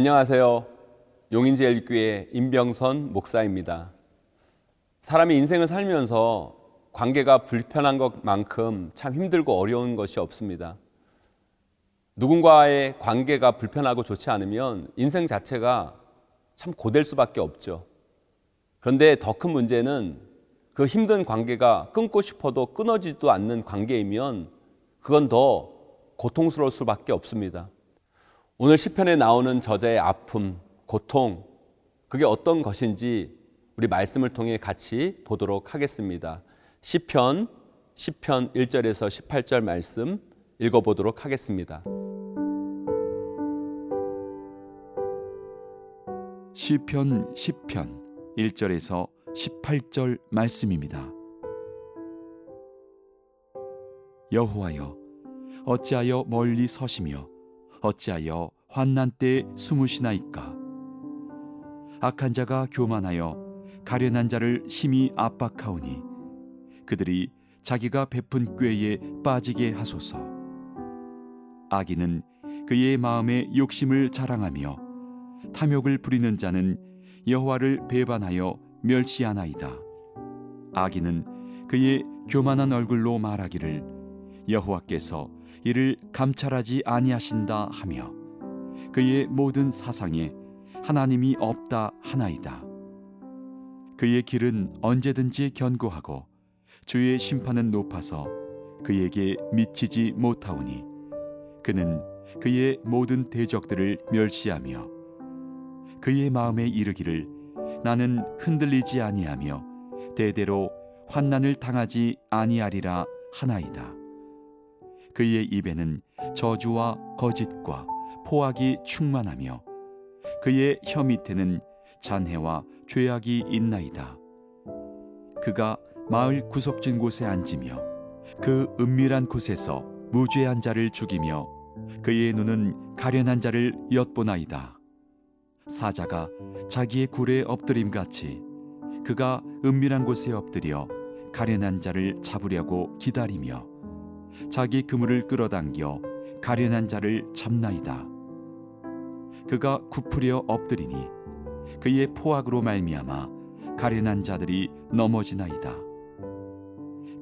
안녕하세요. 용인제일교회 임병선 목사입니다. 사람이 인생을 살면서 관계가 불편한 것만큼 참 힘들고 어려운 것이 없습니다. 누군가의 관계가 불편하고 좋지 않으면 인생 자체가 참 고될 수밖에 없죠. 그런데 더 큰 문제는 그 힘든 관계가 끊고 싶어도 끊어지지도 않는 관계이면 그건 더 고통스러울 수밖에 없습니다. 오늘 시편에 나오는 저자의 아픔, 고통, 그게 어떤 것인지 우리 말씀을 통해 같이 보도록 하겠습니다. 시편 10편 1절에서 18절 말씀 읽어 보도록 하겠습니다. 시편 10편 1절에서 18절 말씀입니다. 여호와여 어찌하여 멀리 서시며 어찌하여 환난 때에 숨으시나이까? 악한 자가 교만하여 가련한 자를 심히 압박하오니 그들이 자기가 베푼 꾀에 빠지게 하소서. 악인은 그의 마음에 욕심을 자랑하며 탐욕을 부리는 자는 여호와를 배반하여 멸시하나이다. 악인은 그의 교만한 얼굴로 말하기를 여호와께서 이를 감찰하지 아니하신다 하며 그의 모든 사상에 하나님이 없다 하나이다. 그의 길은 언제든지 견고하고 주의 심판은 높아서 그에게 미치지 못하오니 그는 그의 모든 대적들을 멸시하며 그의 마음에 이르기를 나는 흔들리지 아니하며 대대로 환난을 당하지 아니하리라 하나이다. 그의 입에는 저주와 거짓과 포악이 충만하며 그의 혀 밑에는 잔해와 죄악이 있나이다. 그가 마을 구석진 곳에 앉으며 그 은밀한 곳에서 무죄한 자를 죽이며 그의 눈은 가련한 자를 엿보나이다. 사자가 자기의 굴에 엎드림 같이 그가 은밀한 곳에 엎드려 가련한 자를 잡으려고 기다리며 자기 그물을 끌어당겨 가련한 자를 잡나이다. 그가 굽으려 엎드리니 그의 포악으로 말미암아 가련한 자들이 넘어지나이다.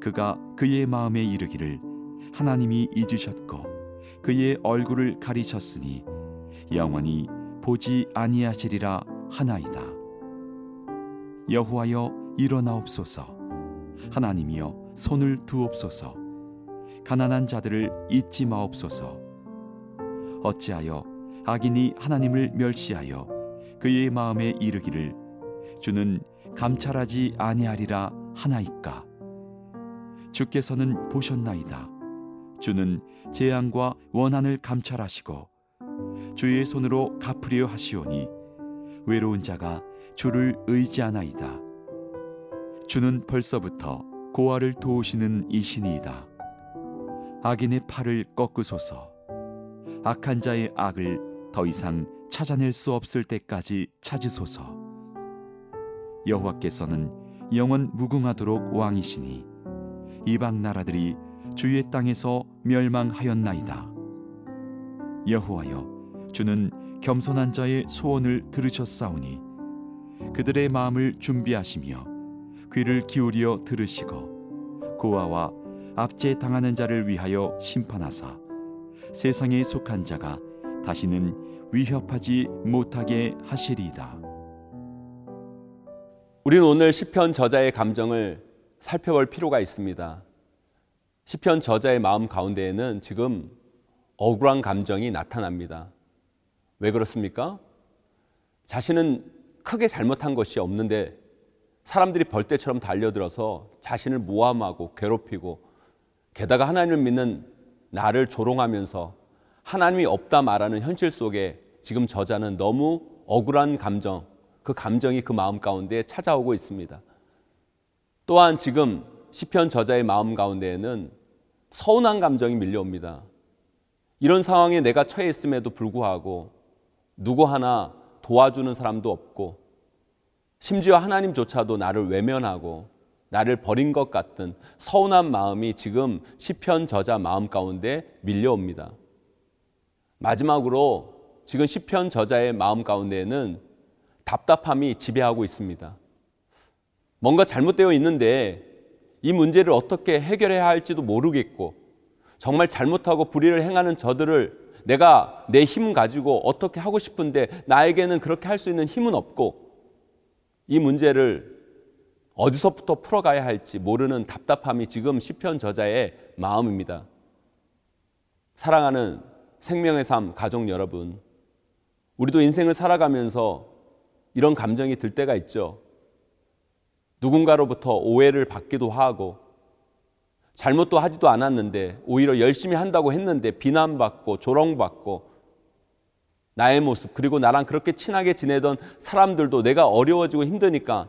그가 그의 마음에 이르기를 하나님이 잊으셨고 그의 얼굴을 가리셨으니 영원히 보지 아니하시리라 하나이다. 여호와여 일어나옵소서 하나님이여 손을 두옵소서 가난한 자들을 잊지 마옵소서. 어찌하여 악인이 하나님을 멸시하여 그의 마음에 이르기를 주는 감찰하지 아니하리라 하나이까? 주께서는 보셨나이다. 주는 재앙과 원한을 감찰하시고 주의 손으로 갚으려 하시오니 외로운 자가 주를 의지하나이다. 주는 벌써부터 고아를 도우시는 이신이이다 악인의 팔을 꺾으소서. 악한 자의 악을 더 이상 찾아낼 수 없을 때까지 찾으소서. 여호와께서는 영원 무궁하도록 왕이시니 이방 나라들이 주의 땅에서 멸망하였나이다. 여호와여 주는 겸손한 자의 소원을 들으셨사오니 그들의 마음을 준비하시며 귀를 기울여 들으시고 고아와 압제 당하는 자를 위하여 심판하사 세상에 속한 자가 다시는 위협하지 못하게 하시리이다. 우리는 오늘 시편 저자의 감정을 살펴볼 필요가 있습니다. 시편 저자의 마음 가운데에는 지금 억울한 감정이 나타납니다. 왜 그렇습니까? 자신은 크게 잘못한 것이 없는데 사람들이 벌떼처럼 달려들어서 자신을 모함하고 괴롭히고 게다가 하나님을 믿는 나를 조롱하면서 하나님이 없다 말하는 현실 속에 지금 저자는 너무 억울한 감정, 그 감정이 그 마음 가운데 찾아오고 있습니다. 또한 지금 시편 저자의 마음 가운데에는 서운한 감정이 밀려옵니다. 이런 상황에 내가 처해 있음에도 불구하고 누구 하나 도와주는 사람도 없고 심지어 하나님조차도 나를 외면하고 나를 버린 것 같은 서운한 마음이 지금 시편 저자 마음 가운데 밀려옵니다. 마지막으로 지금 시편 저자의 마음 가운데에는 답답함이 지배하고 있습니다. 뭔가 잘못되어 있는데 이 문제를 어떻게 해결해야 할지도 모르겠고 정말 잘못하고 불의를 행하는 저들을 내가 내 힘 가지고 어떻게 하고 싶은데 나에게는 그렇게 할 수 있는 힘은 없고 이 문제를 어디서부터 풀어가야 할지 모르는 답답함이 지금 시편 저자의 마음입니다. 사랑하는 생명의 삶 가족 여러분, 우리도 인생을 살아가면서 이런 감정이 들 때가 있죠. 누군가로부터 오해를 받기도 하고 잘못도 하지도 않았는데 오히려 열심히 한다고 했는데 비난받고 조롱받고 나의 모습 그리고 나랑 그렇게 친하게 지내던 사람들도 내가 어려워지고 힘드니까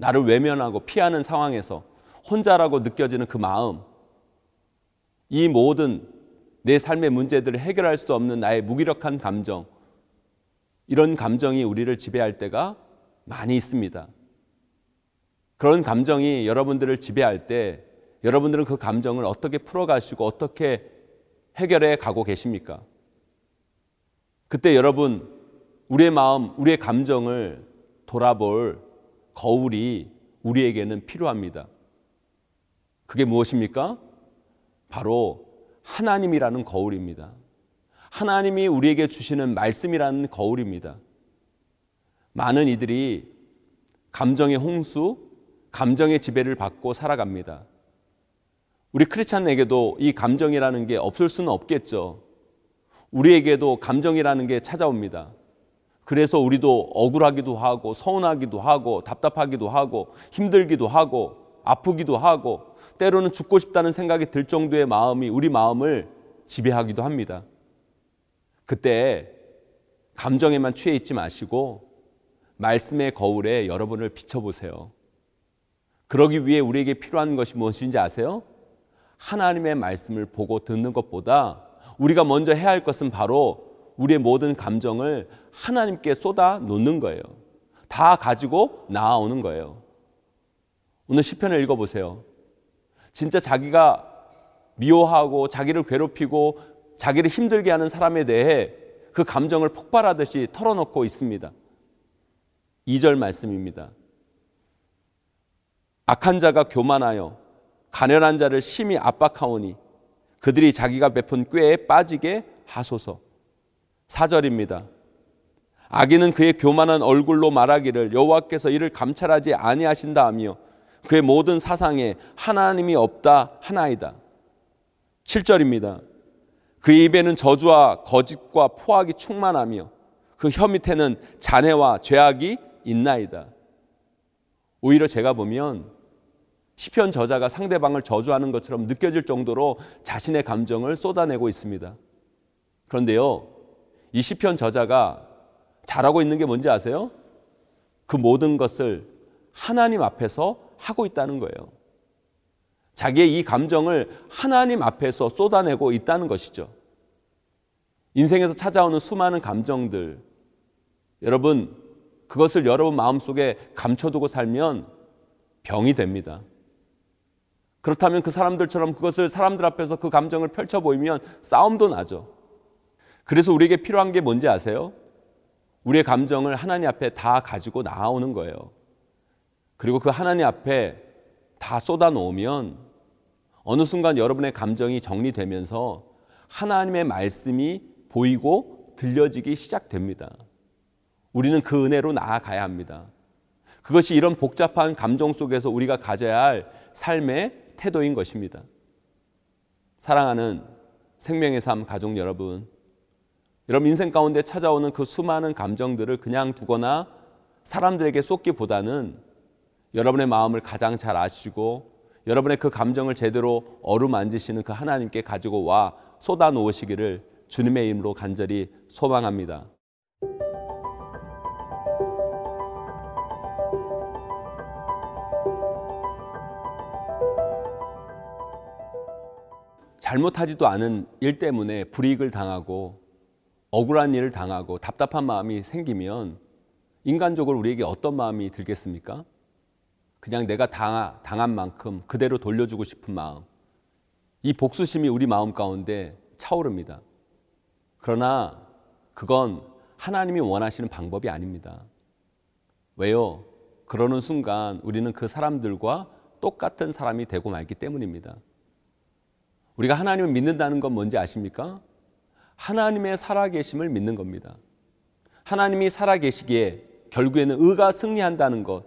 나를 외면하고 피하는 상황에서 혼자라고 느껴지는 그 마음 이 모든 내 삶의 문제들을 해결할 수 없는 나의 무기력한 감정 이런 감정이 우리를 지배할 때가 많이 있습니다. 그런 감정이 여러분들을 지배할 때 여러분들은 그 감정을 어떻게 풀어가시고 어떻게 해결해 가고 계십니까? 그때 여러분, 우리의 마음, 우리의 감정을 돌아볼 거울이 우리에게는 필요합니다. 그게 무엇입니까? 바로 하나님이라는 거울입니다. 하나님이 우리에게 주시는 말씀이라는 거울입니다. 많은 이들이 감정의 홍수, 감정의 지배를 받고 살아갑니다. 우리 크리스찬에게도 이 감정이라는 게 없을 수는 없겠죠. 우리에게도 감정이라는 게 찾아옵니다. 그래서 우리도 억울하기도 하고 서운하기도 하고 답답하기도 하고 힘들기도 하고 아프기도 하고 때로는 죽고 싶다는 생각이 들 정도의 마음이 우리 마음을 지배하기도 합니다. 그때 감정에만 취해 있지 마시고 말씀의 거울에 여러분을 비춰보세요. 그러기 위해 우리에게 필요한 것이 무엇인지 아세요? 하나님의 말씀을 보고 듣는 것보다 우리가 먼저 해야 할 것은 바로 우리의 모든 감정을 하나님께 쏟아 놓는 거예요. 다 가지고 나아오는 거예요. 오늘 시편을 읽어 보세요. 진짜 자기가 미워하고 자기를 괴롭히고 자기를 힘들게 하는 사람에 대해 그 감정을 폭발하듯이 털어놓고 있습니다. 2절 말씀입니다. 악한 자가 교만하여 가련한 자를 심히 압박하오니 그들이 자기가 베푼 꾀에 빠지게 하소서. 사절입니다. 악인은 그의 교만한 얼굴로 말하기를 여호와께서 이를 감찰하지 아니하신다 하며 그의 모든 사상에 하나님이 없다 하나이다. 7절입니다. 그 입에는 저주와 거짓과 포악이 충만하며 그 혀 밑에는 잔해와 죄악이 있나이다. 오히려 제가 보면 시편 저자가 상대방을 저주하는 것처럼 느껴질 정도로 자신의 감정을 쏟아내고 있습니다. 그런데요, 이 시편 저자가 잘하고 있는 게 뭔지 아세요? 그 모든 것을 하나님 앞에서 하고 있다는 거예요. 자기의 이 감정을 하나님 앞에서 쏟아내고 있다는 것이죠. 인생에서 찾아오는 수많은 감정들, 여러분, 그것을 여러분 마음속에 감춰두고 살면 병이 됩니다. 그렇다면 그 사람들처럼 그것을 사람들 앞에서 그 감정을 펼쳐 보이면 싸움도 나죠. 그래서 우리에게 필요한 게 뭔지 아세요? 우리의 감정을 하나님 앞에 다 가지고 나오는 거예요. 그리고 그 하나님 앞에 다 쏟아 놓으면 어느 순간 여러분의 감정이 정리되면서 하나님의 말씀이 보이고 들려지기 시작됩니다. 우리는 그 은혜로 나아가야 합니다. 그것이 이런 복잡한 감정 속에서 우리가 가져야 할 삶의 태도인 것입니다. 사랑하는 생명의 삶 가족 여러분, 여러분 인생 가운데 찾아오는 그 수많은 감정들을 그냥 두거나 사람들에게 쏟기보다는 여러분의 마음을 가장 잘 아시고 여러분의 그 감정을 제대로 어루만지시는 그 하나님께 가지고 와 쏟아 놓으시기를 주님의 이름으로 간절히 소망합니다. 잘못하지도 않은 일 때문에 불이익을 당하고 억울한 일을 당하고 답답한 마음이 생기면 인간적으로 우리에게 어떤 마음이 들겠습니까? 그냥 내가 당한 만큼 그대로 돌려주고 싶은 마음. 이 복수심이 우리 마음 가운데 차오릅니다. 그러나 그건 하나님이 원하시는 방법이 아닙니다. 왜요? 그러는 순간 우리는 그 사람들과 똑같은 사람이 되고 말기 때문입니다. 우리가 하나님을 믿는다는 건 뭔지 아십니까? 하나님의 살아계심을 믿는 겁니다. 하나님이 살아계시기에 결국에는 의가 승리한다는 것,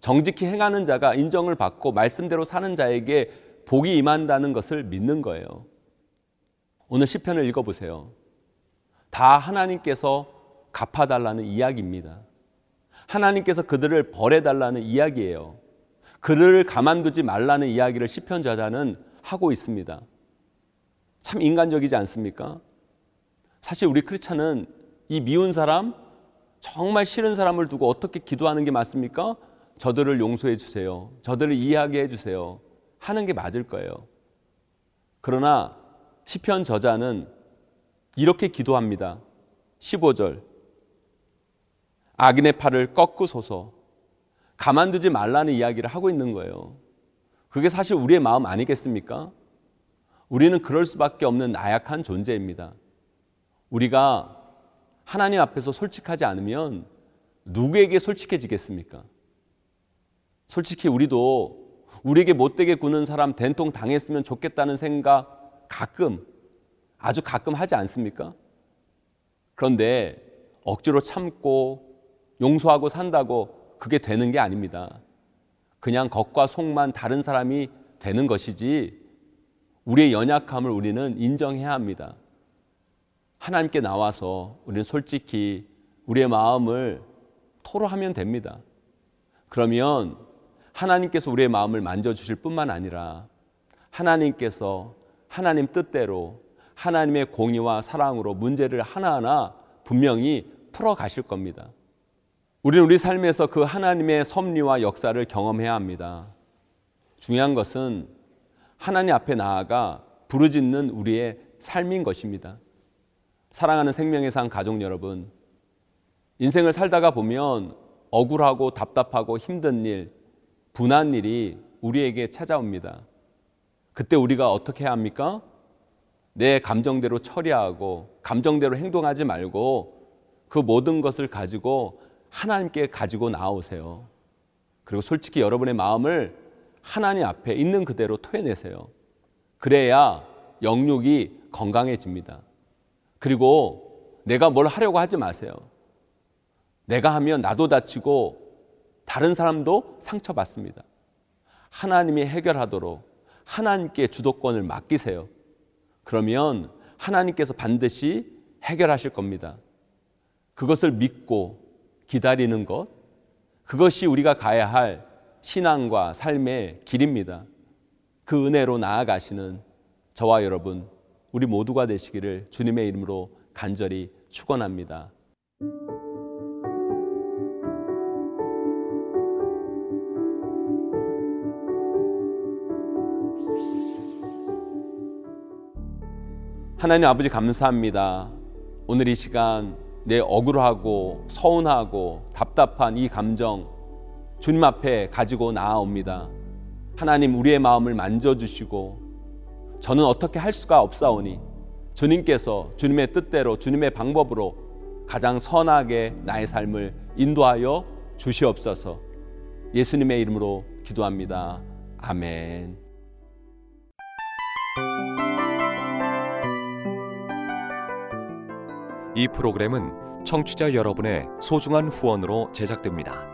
정직히 행하는 자가 인정을 받고 말씀대로 사는 자에게 복이 임한다는 것을 믿는 거예요. 오늘 시편을 읽어보세요. 다 하나님께서 갚아달라는 이야기입니다. 하나님께서 그들을 벌해달라는 이야기예요. 그들을 가만두지 말라는 이야기를 시편 저자는 하고 있습니다. 참 인간적이지 않습니까? 사실 우리 크리스찬은 이 미운 사람, 정말 싫은 사람을 두고 어떻게 기도하는 게 맞습니까? 저들을 용서해 주세요. 저들을 이해하게 해 주세요. 하는 게 맞을 거예요. 그러나 시편 저자는 이렇게 기도합니다. 15절. 악인의 팔을 꺾으소서. 가만두지 말라는 이야기를 하고 있는 거예요. 그게 사실 우리의 마음 아니겠습니까? 우리는 그럴 수밖에 없는 나약한 존재입니다. 우리가 하나님 앞에서 솔직하지 않으면 누구에게 솔직해지겠습니까? 솔직히 우리도 우리에게 못되게 구는 사람 된통 당했으면 좋겠다는 생각 가끔 아주 가끔 하지 않습니까? 그런데 억지로 참고 용서하고 산다고 그게 되는 게 아닙니다. 그냥 겉과 속만 다른 사람이 되는 것이지 우리의 연약함을 우리는 인정해야 합니다. 하나님께 나와서 우리는 솔직히 우리의 마음을 토로하면 됩니다. 그러면 하나님께서 우리의 마음을 만져주실 뿐만 아니라 하나님께서 하나님 뜻대로 하나님의 공의와 사랑으로 문제를 하나하나 분명히 풀어 가실 겁니다. 우리는 우리 삶에서 그 하나님의 섭리와 역사를 경험해야 합니다. 중요한 것은 하나님 앞에 나아가 부르짖는 우리의 삶인 것입니다. 사랑하는 생명의 상 가족 여러분, 인생을 살다가 보면 억울하고 답답하고 힘든 일, 분한 일이 우리에게 찾아옵니다. 그때 우리가 어떻게 해야 합니까? 내 감정대로 처리하고 감정대로 행동하지 말고 그 모든 것을 가지고 하나님께 가지고 나오세요. 그리고 솔직히 여러분의 마음을 하나님 앞에 있는 그대로 토해내세요. 그래야 영육이 건강해집니다. 그리고 내가 뭘 하려고 하지 마세요. 내가 하면 나도 다치고 다른 사람도 상처받습니다. 하나님이 해결하도록 하나님께 주도권을 맡기세요. 그러면 하나님께서 반드시 해결하실 겁니다. 그것을 믿고 기다리는 것, 그것이 우리가 가야 할 신앙과 삶의 길입니다. 그 은혜로 나아가시는 저와 여러분, 우리 모두가 되시기를 주님의 이름으로 간절히 축원합니다. 하나님 아버지 감사합니다. 오늘 이 시간 내 억울하고 서운하고 답답한 이 감정 주님 앞에 가지고 나아옵니다. 하나님 우리의 마음을 만져주시고 저는 어떻게 할 수가 없사오니 주님께서 주님의 뜻대로 주님의 방법으로 가장 선하게 나의 삶을 인도하여 주시옵소서 예수님의 이름으로 기도합니다. 아멘. 이 프로그램은 청취자 여러분의 소중한 후원으로 제작됩니다.